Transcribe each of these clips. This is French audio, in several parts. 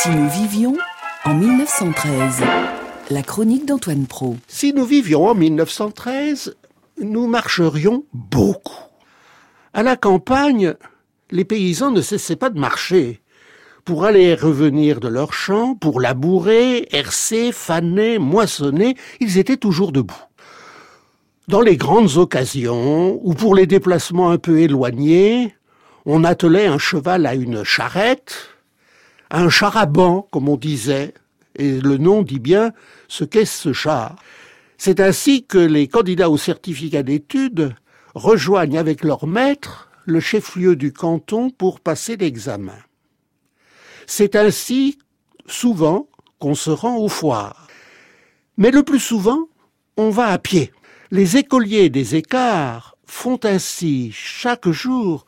Si nous vivions en 1913, la chronique d'Antoine Pro. Si nous vivions en 1913, nous marcherions beaucoup. À la campagne, les paysans ne cessaient pas de marcher pour aller et revenir de leurs champs, pour labourer, hercer, faner, moissonner, ils étaient toujours debout. Dans les grandes occasions, ou pour les déplacements un peu éloignés, on attelait un cheval à une charrette, un charaban, comme on disait, et le nom dit bien ce qu'est ce char. C'est ainsi que les candidats au certificat d'études rejoignent avec leur maître le chef-lieu du canton pour passer l'examen. C'est ainsi, souvent, qu'on se rend aux foires. Mais le plus souvent, on va à pied. Les écoliers des écarts font ainsi chaque jour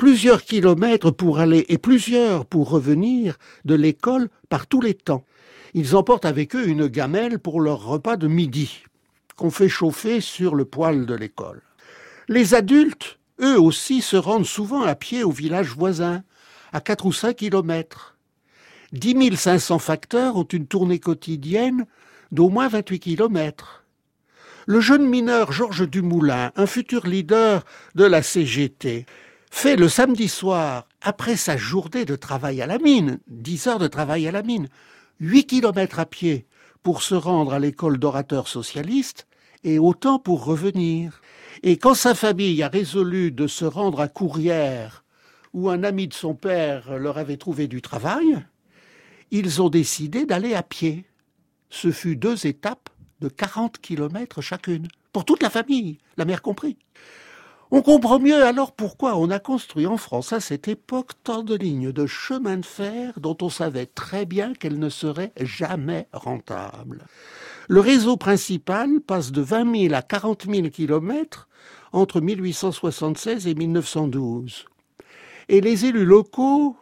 plusieurs kilomètres pour aller et plusieurs pour revenir de l'école par tous les temps. Ils emportent avec eux une gamelle pour leur repas de midi, qu'on fait chauffer sur le poêle de l'école. Les adultes, eux aussi, se rendent souvent à pied au village voisin, à quatre ou cinq kilomètres. 10 500 facteurs ont une tournée quotidienne d'au moins 28 kilomètres. Le jeune mineur Georges Dumoulin, un futur leader de la CGT, fait le samedi soir, après sa journée de travail à la mine, 10 heures de travail à la mine, 8 kilomètres à pied pour se rendre à l'école d'orateurs socialistes et autant pour revenir. Et quand sa famille a résolu de se rendre à Courrières, où un ami de son père leur avait trouvé du travail, ils ont décidé d'aller à pied. Ce fut deux étapes de 40 kilomètres chacune, pour toute la famille, la mère compris. On comprend mieux alors pourquoi on a construit en France à cette époque tant de lignes de chemin de fer dont on savait très bien qu'elles ne seraient jamais rentables. Le réseau principal passe de 20 000 à 40 000 kilomètres entre 1876 et 1912. Et les élus locaux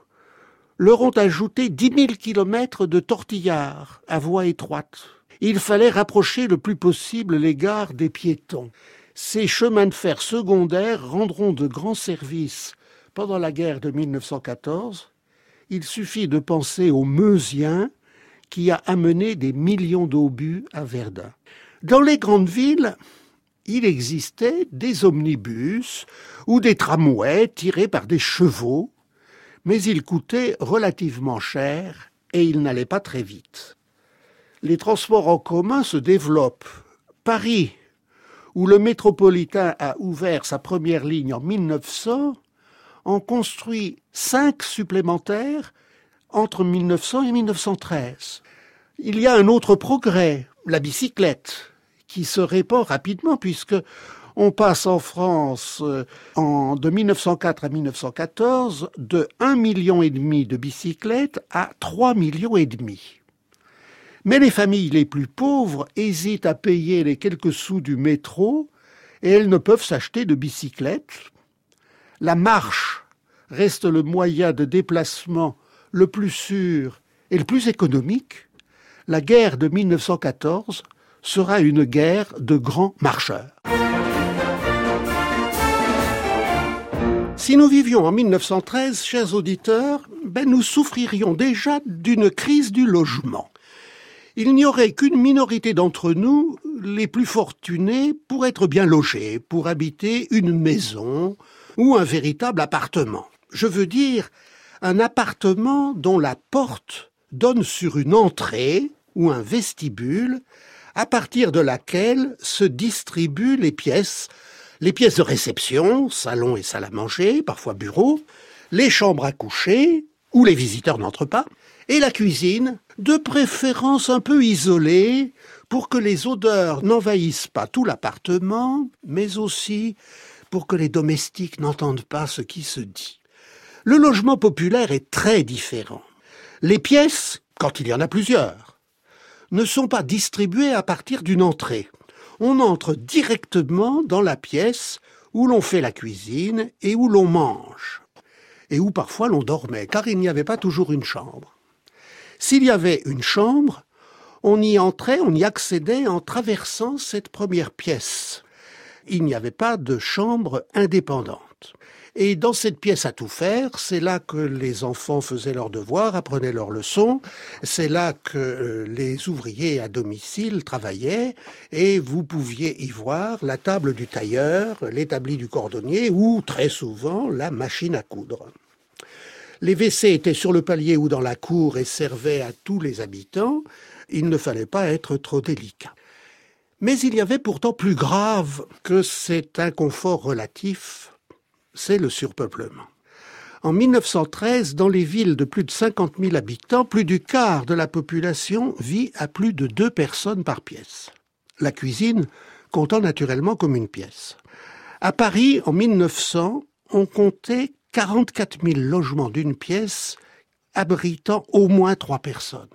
leur ont ajouté dix mille kilomètres de tortillard à voie étroite. Il fallait rapprocher le plus possible les gares des piétons. Ces chemins de fer secondaires rendront de grands services pendant la guerre de 1914. Il suffit de penser au Meusien qui a amené des millions d'obus à Verdun. Dans les grandes villes, il existait des omnibus ou des tramways tirés par des chevaux mais il coûtait relativement cher et il n'allait pas très vite. Les transports en commun se développent. Paris, où le métropolitain a ouvert sa première ligne en 1900, en construit cinq supplémentaires entre 1900 et 1913. Il y a un autre progrès, la bicyclette, qui se répand rapidement puisque on passe en France euh, en, de 1904 à 1914 de 1,5 million de bicyclettes à 3 millions et demi. Mais les familles les plus pauvres hésitent à payer les quelques sous du métro et elles ne peuvent s'acheter de bicyclettes. La marche reste le moyen de déplacement le plus sûr et le plus économique. La guerre de 1914 sera une guerre de grands marcheurs. Si nous vivions en 1913, chers auditeurs, ben nous souffririons déjà d'une crise du logement. Il n'y aurait qu'une minorité d'entre nous, les plus fortunés, pour être bien logés, pour habiter une maison ou un véritable appartement. Je veux dire un appartement dont la porte donne sur une entrée ou un vestibule à partir de laquelle se distribuent les pièces les pièces de réception, salon et salle à manger, parfois bureau, les chambres à coucher, où les visiteurs n'entrent pas, et la cuisine, de préférence un peu isolée, pour que les odeurs n'envahissent pas tout l'appartement, mais aussi pour que les domestiques n'entendent pas ce qui se dit. Le logement populaire est très différent. Les pièces, quand il y en a plusieurs, ne sont pas distribuées à partir d'une entrée on entre directement dans la pièce où l'on fait la cuisine et où l'on mange, et où parfois l'on dormait, car il n'y avait pas toujours une chambre. S'il y avait une chambre, on y entrait, on y accédait en traversant cette première pièce. Il n'y avait pas de chambre indépendante. Et dans cette pièce à tout faire, c'est là que les enfants faisaient leurs devoirs, apprenaient leurs leçons, c'est là que euh, les ouvriers à domicile travaillaient, et vous pouviez y voir la table du tailleur, l'établi du cordonnier, ou très souvent la machine à coudre. Les WC étaient sur le palier ou dans la cour et servaient à tous les habitants. Il ne fallait pas être trop délicat. Mais il y avait pourtant plus grave que cet inconfort relatif, c'est le surpeuplement. En 1913, dans les villes de plus de 50 000 habitants, plus du quart de la population vit à plus de deux personnes par pièce. La cuisine comptant naturellement comme une pièce. À Paris, en 1900, on comptait 44 000 logements d'une pièce abritant au moins trois personnes.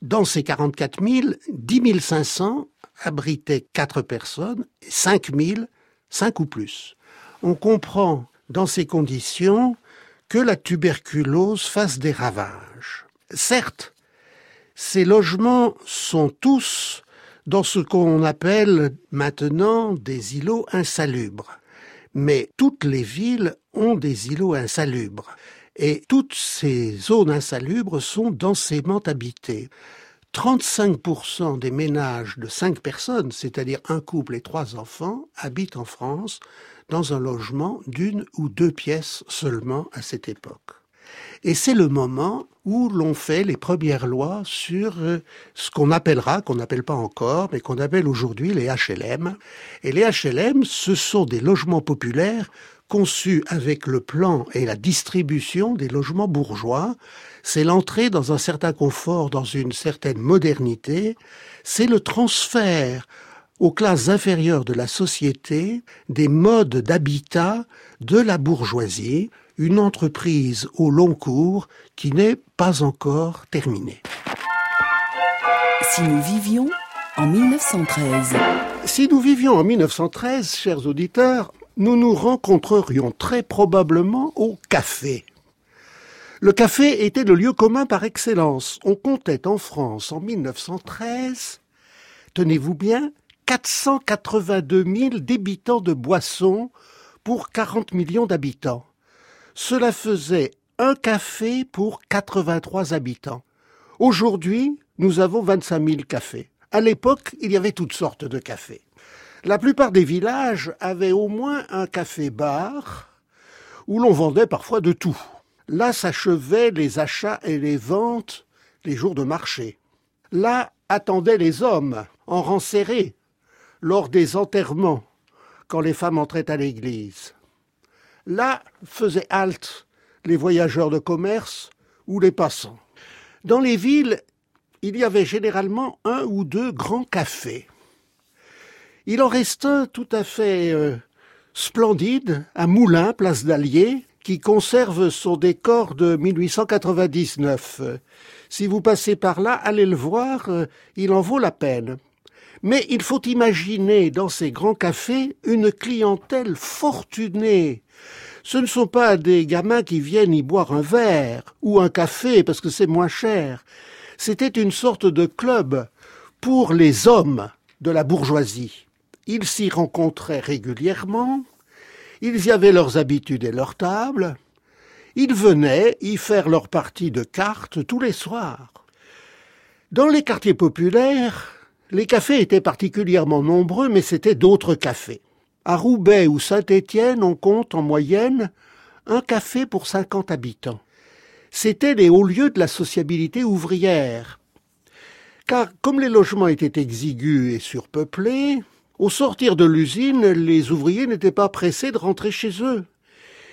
Dans ces 44 000, 10 500 abritaient quatre personnes, 5 000, 5 ou plus. On comprend dans ces conditions que la tuberculose fasse des ravages. Certes, ces logements sont tous dans ce qu'on appelle maintenant des îlots insalubres. Mais toutes les villes ont des îlots insalubres. Et toutes ces zones insalubres sont densément habitées. 35% des ménages de 5 personnes, c'est-à-dire un couple et trois enfants, habitent en France dans un logement d'une ou deux pièces seulement à cette époque. Et c'est le moment où l'on fait les premières lois sur euh, ce qu'on appellera, qu'on n'appelle pas encore, mais qu'on appelle aujourd'hui les HLM. Et les HLM, ce sont des logements populaires conçus avec le plan et la distribution des logements bourgeois. C'est l'entrée dans un certain confort, dans une certaine modernité. C'est le transfert aux classes inférieures de la société des modes d'habitat de la bourgeoisie, une entreprise au long cours qui n'est pas encore terminée. Si nous vivions en 1913. Si nous vivions en 1913, chers auditeurs, nous nous rencontrerions très probablement au café. Le café était le lieu commun par excellence. On comptait en France en 1913, tenez-vous bien, 482 000 débitants de boissons pour 40 millions d'habitants. Cela faisait un café pour 83 habitants. Aujourd'hui, nous avons 25 000 cafés. À l'époque, il y avait toutes sortes de cafés. La plupart des villages avaient au moins un café-bar où l'on vendait parfois de tout. Là s'achevaient les achats et les ventes les jours de marché. Là attendaient les hommes en rang serré lors des enterrements quand les femmes entraient à l'église. Là faisaient halte les voyageurs de commerce ou les passants. Dans les villes, il y avait généralement un ou deux grands cafés. Il en reste un tout à fait euh, splendide à Moulins, place d'Allier, qui conserve son décor de 1899. Si vous passez par là, allez le voir, euh, il en vaut la peine. Mais il faut imaginer dans ces grands cafés une clientèle fortunée. Ce ne sont pas des gamins qui viennent y boire un verre ou un café parce que c'est moins cher. C'était une sorte de club pour les hommes de la bourgeoisie. Ils s'y rencontraient régulièrement, ils y avaient leurs habitudes et leurs tables, ils venaient y faire leur partie de cartes tous les soirs. Dans les quartiers populaires, les cafés étaient particulièrement nombreux, mais c'était d'autres cafés. À Roubaix ou Saint-Étienne, on compte en moyenne un café pour 50 habitants. C'étaient les hauts lieux de la sociabilité ouvrière. Car comme les logements étaient exigus et surpeuplés, au sortir de l'usine, les ouvriers n'étaient pas pressés de rentrer chez eux.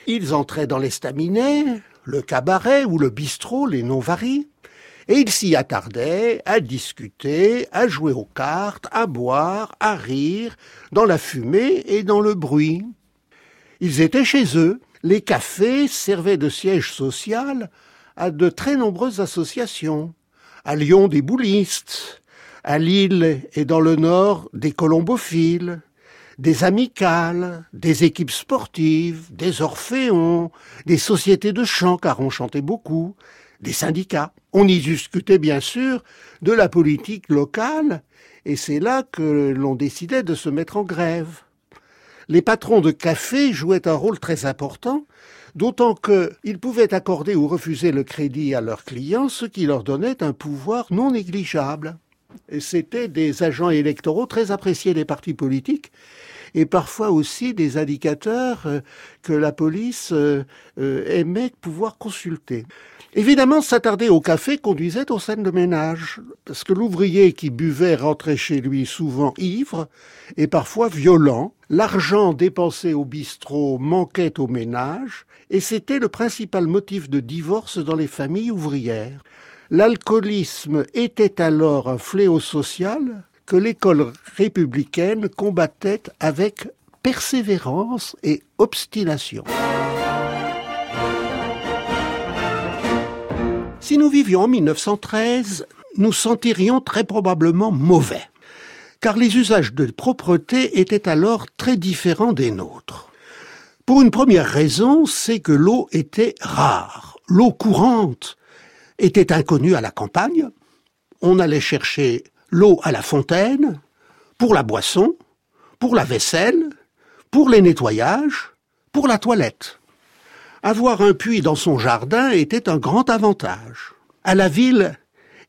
Ils entraient dans l'estaminet, le cabaret ou le bistrot, les noms varient, et ils s'y attardaient à discuter, à jouer aux cartes, à boire, à rire, dans la fumée et dans le bruit. Ils étaient chez eux. Les cafés servaient de siège social à de très nombreuses associations. À Lyon, des boulistes. À Lille et dans le Nord, des colombophiles des amicales, des équipes sportives, des orphéons, des sociétés de chant, car on chantait beaucoup, des syndicats. On y discutait bien sûr de la politique locale, et c'est là que l'on décidait de se mettre en grève. Les patrons de café jouaient un rôle très important, d'autant qu'ils pouvaient accorder ou refuser le crédit à leurs clients, ce qui leur donnait un pouvoir non négligeable. C'était des agents électoraux très appréciés des partis politiques et parfois aussi des indicateurs euh, que la police euh, euh, aimait pouvoir consulter. Évidemment, s'attarder au café conduisait aux scènes de ménage, parce que l'ouvrier qui buvait rentrait chez lui souvent ivre et parfois violent. L'argent dépensé au bistrot manquait au ménage, et c'était le principal motif de divorce dans les familles ouvrières. L'alcoolisme était alors un fléau social que l'école républicaine combattait avec persévérance et obstination. Si nous vivions en 1913, nous sentirions très probablement mauvais, car les usages de propreté étaient alors très différents des nôtres. Pour une première raison, c'est que l'eau était rare. L'eau courante était inconnu à la campagne. On allait chercher l'eau à la fontaine, pour la boisson, pour la vaisselle, pour les nettoyages, pour la toilette. Avoir un puits dans son jardin était un grand avantage. À la ville,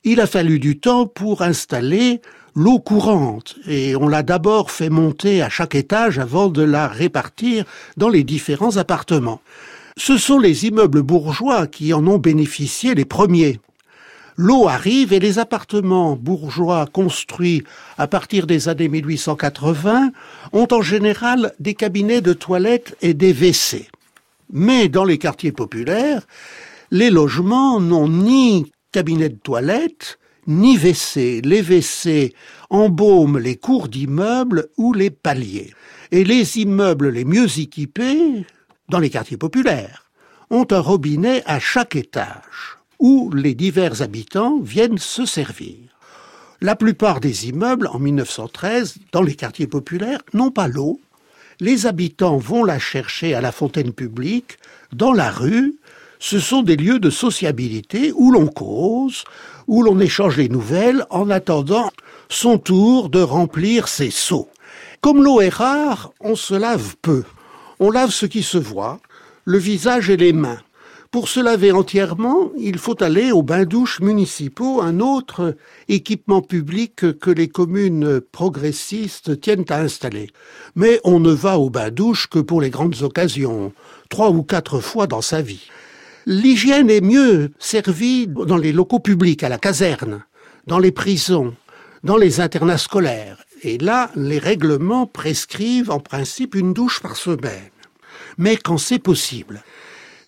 il a fallu du temps pour installer l'eau courante, et on l'a d'abord fait monter à chaque étage avant de la répartir dans les différents appartements. Ce sont les immeubles bourgeois qui en ont bénéficié les premiers. L'eau arrive et les appartements bourgeois construits à partir des années 1880 ont en général des cabinets de toilettes et des WC. Mais dans les quartiers populaires, les logements n'ont ni cabinet de toilette, ni WC. Les WC embaument les cours d'immeubles ou les paliers. Et les immeubles les mieux équipés, dans les quartiers populaires, ont un robinet à chaque étage où les divers habitants viennent se servir. La plupart des immeubles, en 1913, dans les quartiers populaires, n'ont pas l'eau. Les habitants vont la chercher à la fontaine publique, dans la rue. Ce sont des lieux de sociabilité où l'on cause, où l'on échange les nouvelles en attendant son tour de remplir ses seaux. Comme l'eau est rare, on se lave peu. On lave ce qui se voit, le visage et les mains. Pour se laver entièrement, il faut aller aux bains-douches municipaux, un autre équipement public que les communes progressistes tiennent à installer. Mais on ne va aux bains-douches que pour les grandes occasions, trois ou quatre fois dans sa vie. L'hygiène est mieux servie dans les locaux publics, à la caserne, dans les prisons, dans les internats scolaires. Et là, les règlements prescrivent en principe une douche par semaine. Mais quand c'est possible.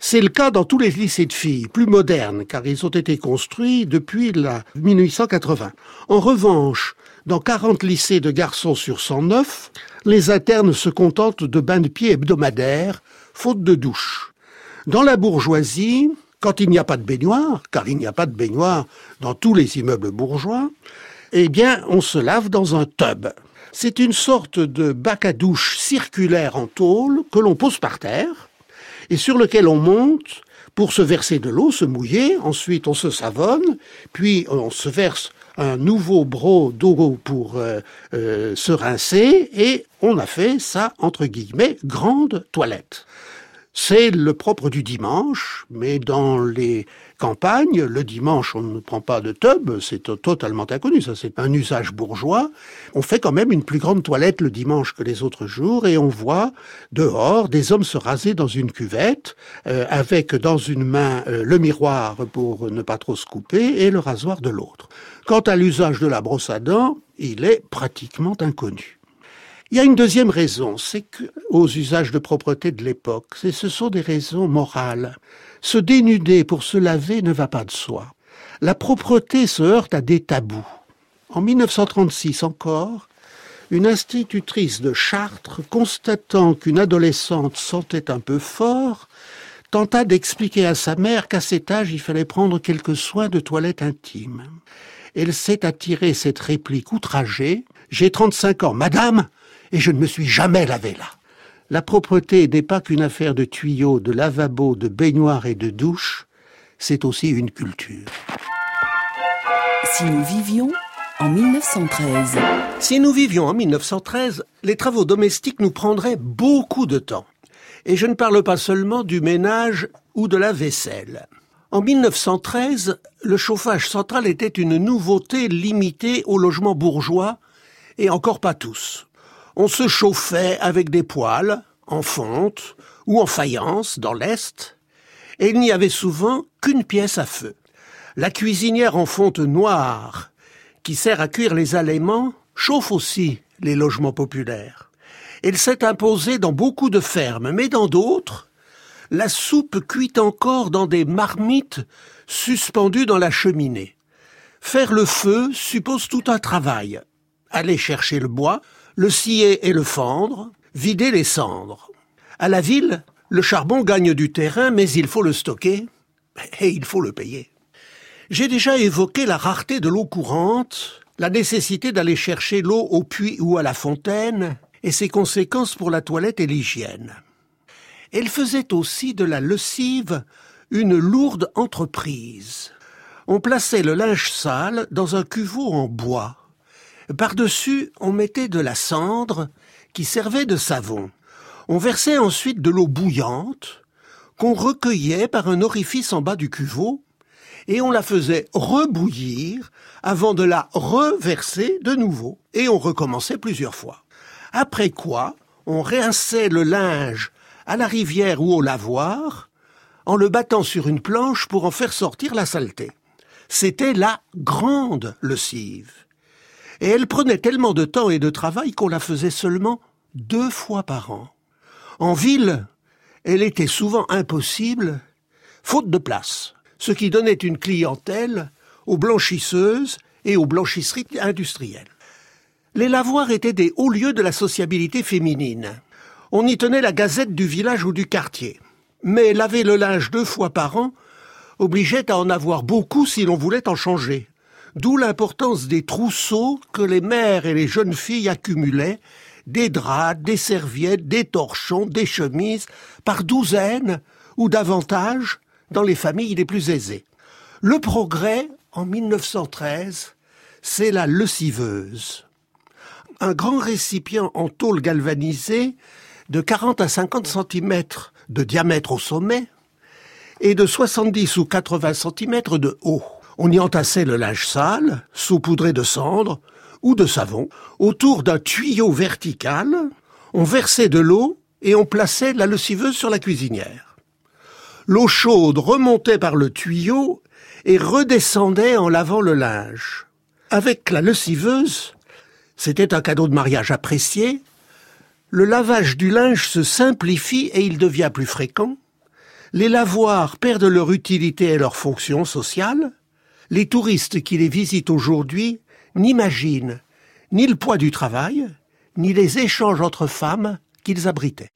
C'est le cas dans tous les lycées de filles, plus modernes, car ils ont été construits depuis la 1880. En revanche, dans 40 lycées de garçons sur 109, les internes se contentent de bains de pieds hebdomadaires, faute de douche. Dans la bourgeoisie, quand il n'y a pas de baignoire, car il n'y a pas de baignoire dans tous les immeubles bourgeois, eh bien, on se lave dans un tub. C'est une sorte de bac à douche circulaire en tôle que l'on pose par terre et sur lequel on monte pour se verser de l'eau, se mouiller, ensuite on se savonne, puis on se verse un nouveau bro d'eau pour euh, euh, se rincer, et on a fait ça, entre guillemets, grande toilette. C'est le propre du dimanche, mais dans les campagnes, le dimanche, on ne prend pas de tub, c'est totalement inconnu, ça c'est un usage bourgeois. On fait quand même une plus grande toilette le dimanche que les autres jours et on voit dehors des hommes se raser dans une cuvette euh, avec dans une main euh, le miroir pour ne pas trop se couper et le rasoir de l'autre. Quant à l'usage de la brosse à dents, il est pratiquement inconnu. Il y a une deuxième raison, c'est que aux usages de propreté de l'époque, ce sont des raisons morales. Se dénuder pour se laver ne va pas de soi. La propreté se heurte à des tabous. En 1936 encore, une institutrice de Chartres, constatant qu'une adolescente sentait un peu fort, tenta d'expliquer à sa mère qu'à cet âge il fallait prendre quelques soins de toilette intime. Elle s'est attirée cette réplique outragée. J'ai 35 ans, madame, et je ne me suis jamais lavé là. La propreté n'est pas qu'une affaire de tuyaux, de lavabo, de baignoire et de douche, c'est aussi une culture. Si nous vivions en 1913. Si nous vivions en 1913, les travaux domestiques nous prendraient beaucoup de temps. Et je ne parle pas seulement du ménage ou de la vaisselle. En 1913, le chauffage central était une nouveauté limitée aux logements bourgeois, et encore pas tous. On se chauffait avec des poêles, en fonte ou en faïence dans l'Est, et il n'y avait souvent qu'une pièce à feu. La cuisinière en fonte noire, qui sert à cuire les aliments, chauffe aussi les logements populaires. Elle s'est imposée dans beaucoup de fermes, mais dans d'autres, la soupe cuit encore dans des marmites suspendues dans la cheminée. Faire le feu suppose tout un travail. Aller chercher le bois, le scier et le fendre, vider les cendres. À la ville, le charbon gagne du terrain, mais il faut le stocker et il faut le payer. J'ai déjà évoqué la rareté de l'eau courante, la nécessité d'aller chercher l'eau au puits ou à la fontaine, et ses conséquences pour la toilette et l'hygiène. Elle faisait aussi de la lessive une lourde entreprise. On plaçait le linge sale dans un cuveau en bois. Par-dessus, on mettait de la cendre qui servait de savon. On versait ensuite de l'eau bouillante qu'on recueillait par un orifice en bas du cuveau et on la faisait rebouillir avant de la reverser de nouveau et on recommençait plusieurs fois. Après quoi, on rinçait le linge à la rivière ou au lavoir en le battant sur une planche pour en faire sortir la saleté. C'était la grande lessive et elle prenait tellement de temps et de travail qu'on la faisait seulement deux fois par an. En ville, elle était souvent impossible, faute de place, ce qui donnait une clientèle aux blanchisseuses et aux blanchisseries industrielles. Les lavoirs étaient des hauts lieux de la sociabilité féminine. On y tenait la gazette du village ou du quartier. Mais laver le linge deux fois par an obligeait à en avoir beaucoup si l'on voulait en changer. D'où l'importance des trousseaux que les mères et les jeunes filles accumulaient, des draps, des serviettes, des torchons, des chemises, par douzaines ou davantage dans les familles les plus aisées. Le progrès, en 1913, c'est la lessiveuse. Un grand récipient en tôle galvanisée de 40 à 50 cm de diamètre au sommet et de 70 ou 80 cm de haut. On y entassait le linge sale, saupoudré de cendre ou de savon, autour d'un tuyau vertical, on versait de l'eau et on plaçait la lessiveuse sur la cuisinière. L'eau chaude remontait par le tuyau et redescendait en lavant le linge. Avec la lessiveuse, c'était un cadeau de mariage apprécié, le lavage du linge se simplifie et il devient plus fréquent, les lavoirs perdent leur utilité et leur fonction sociale, les touristes qui les visitent aujourd'hui n'imaginent ni le poids du travail, ni les échanges entre femmes qu'ils abritaient.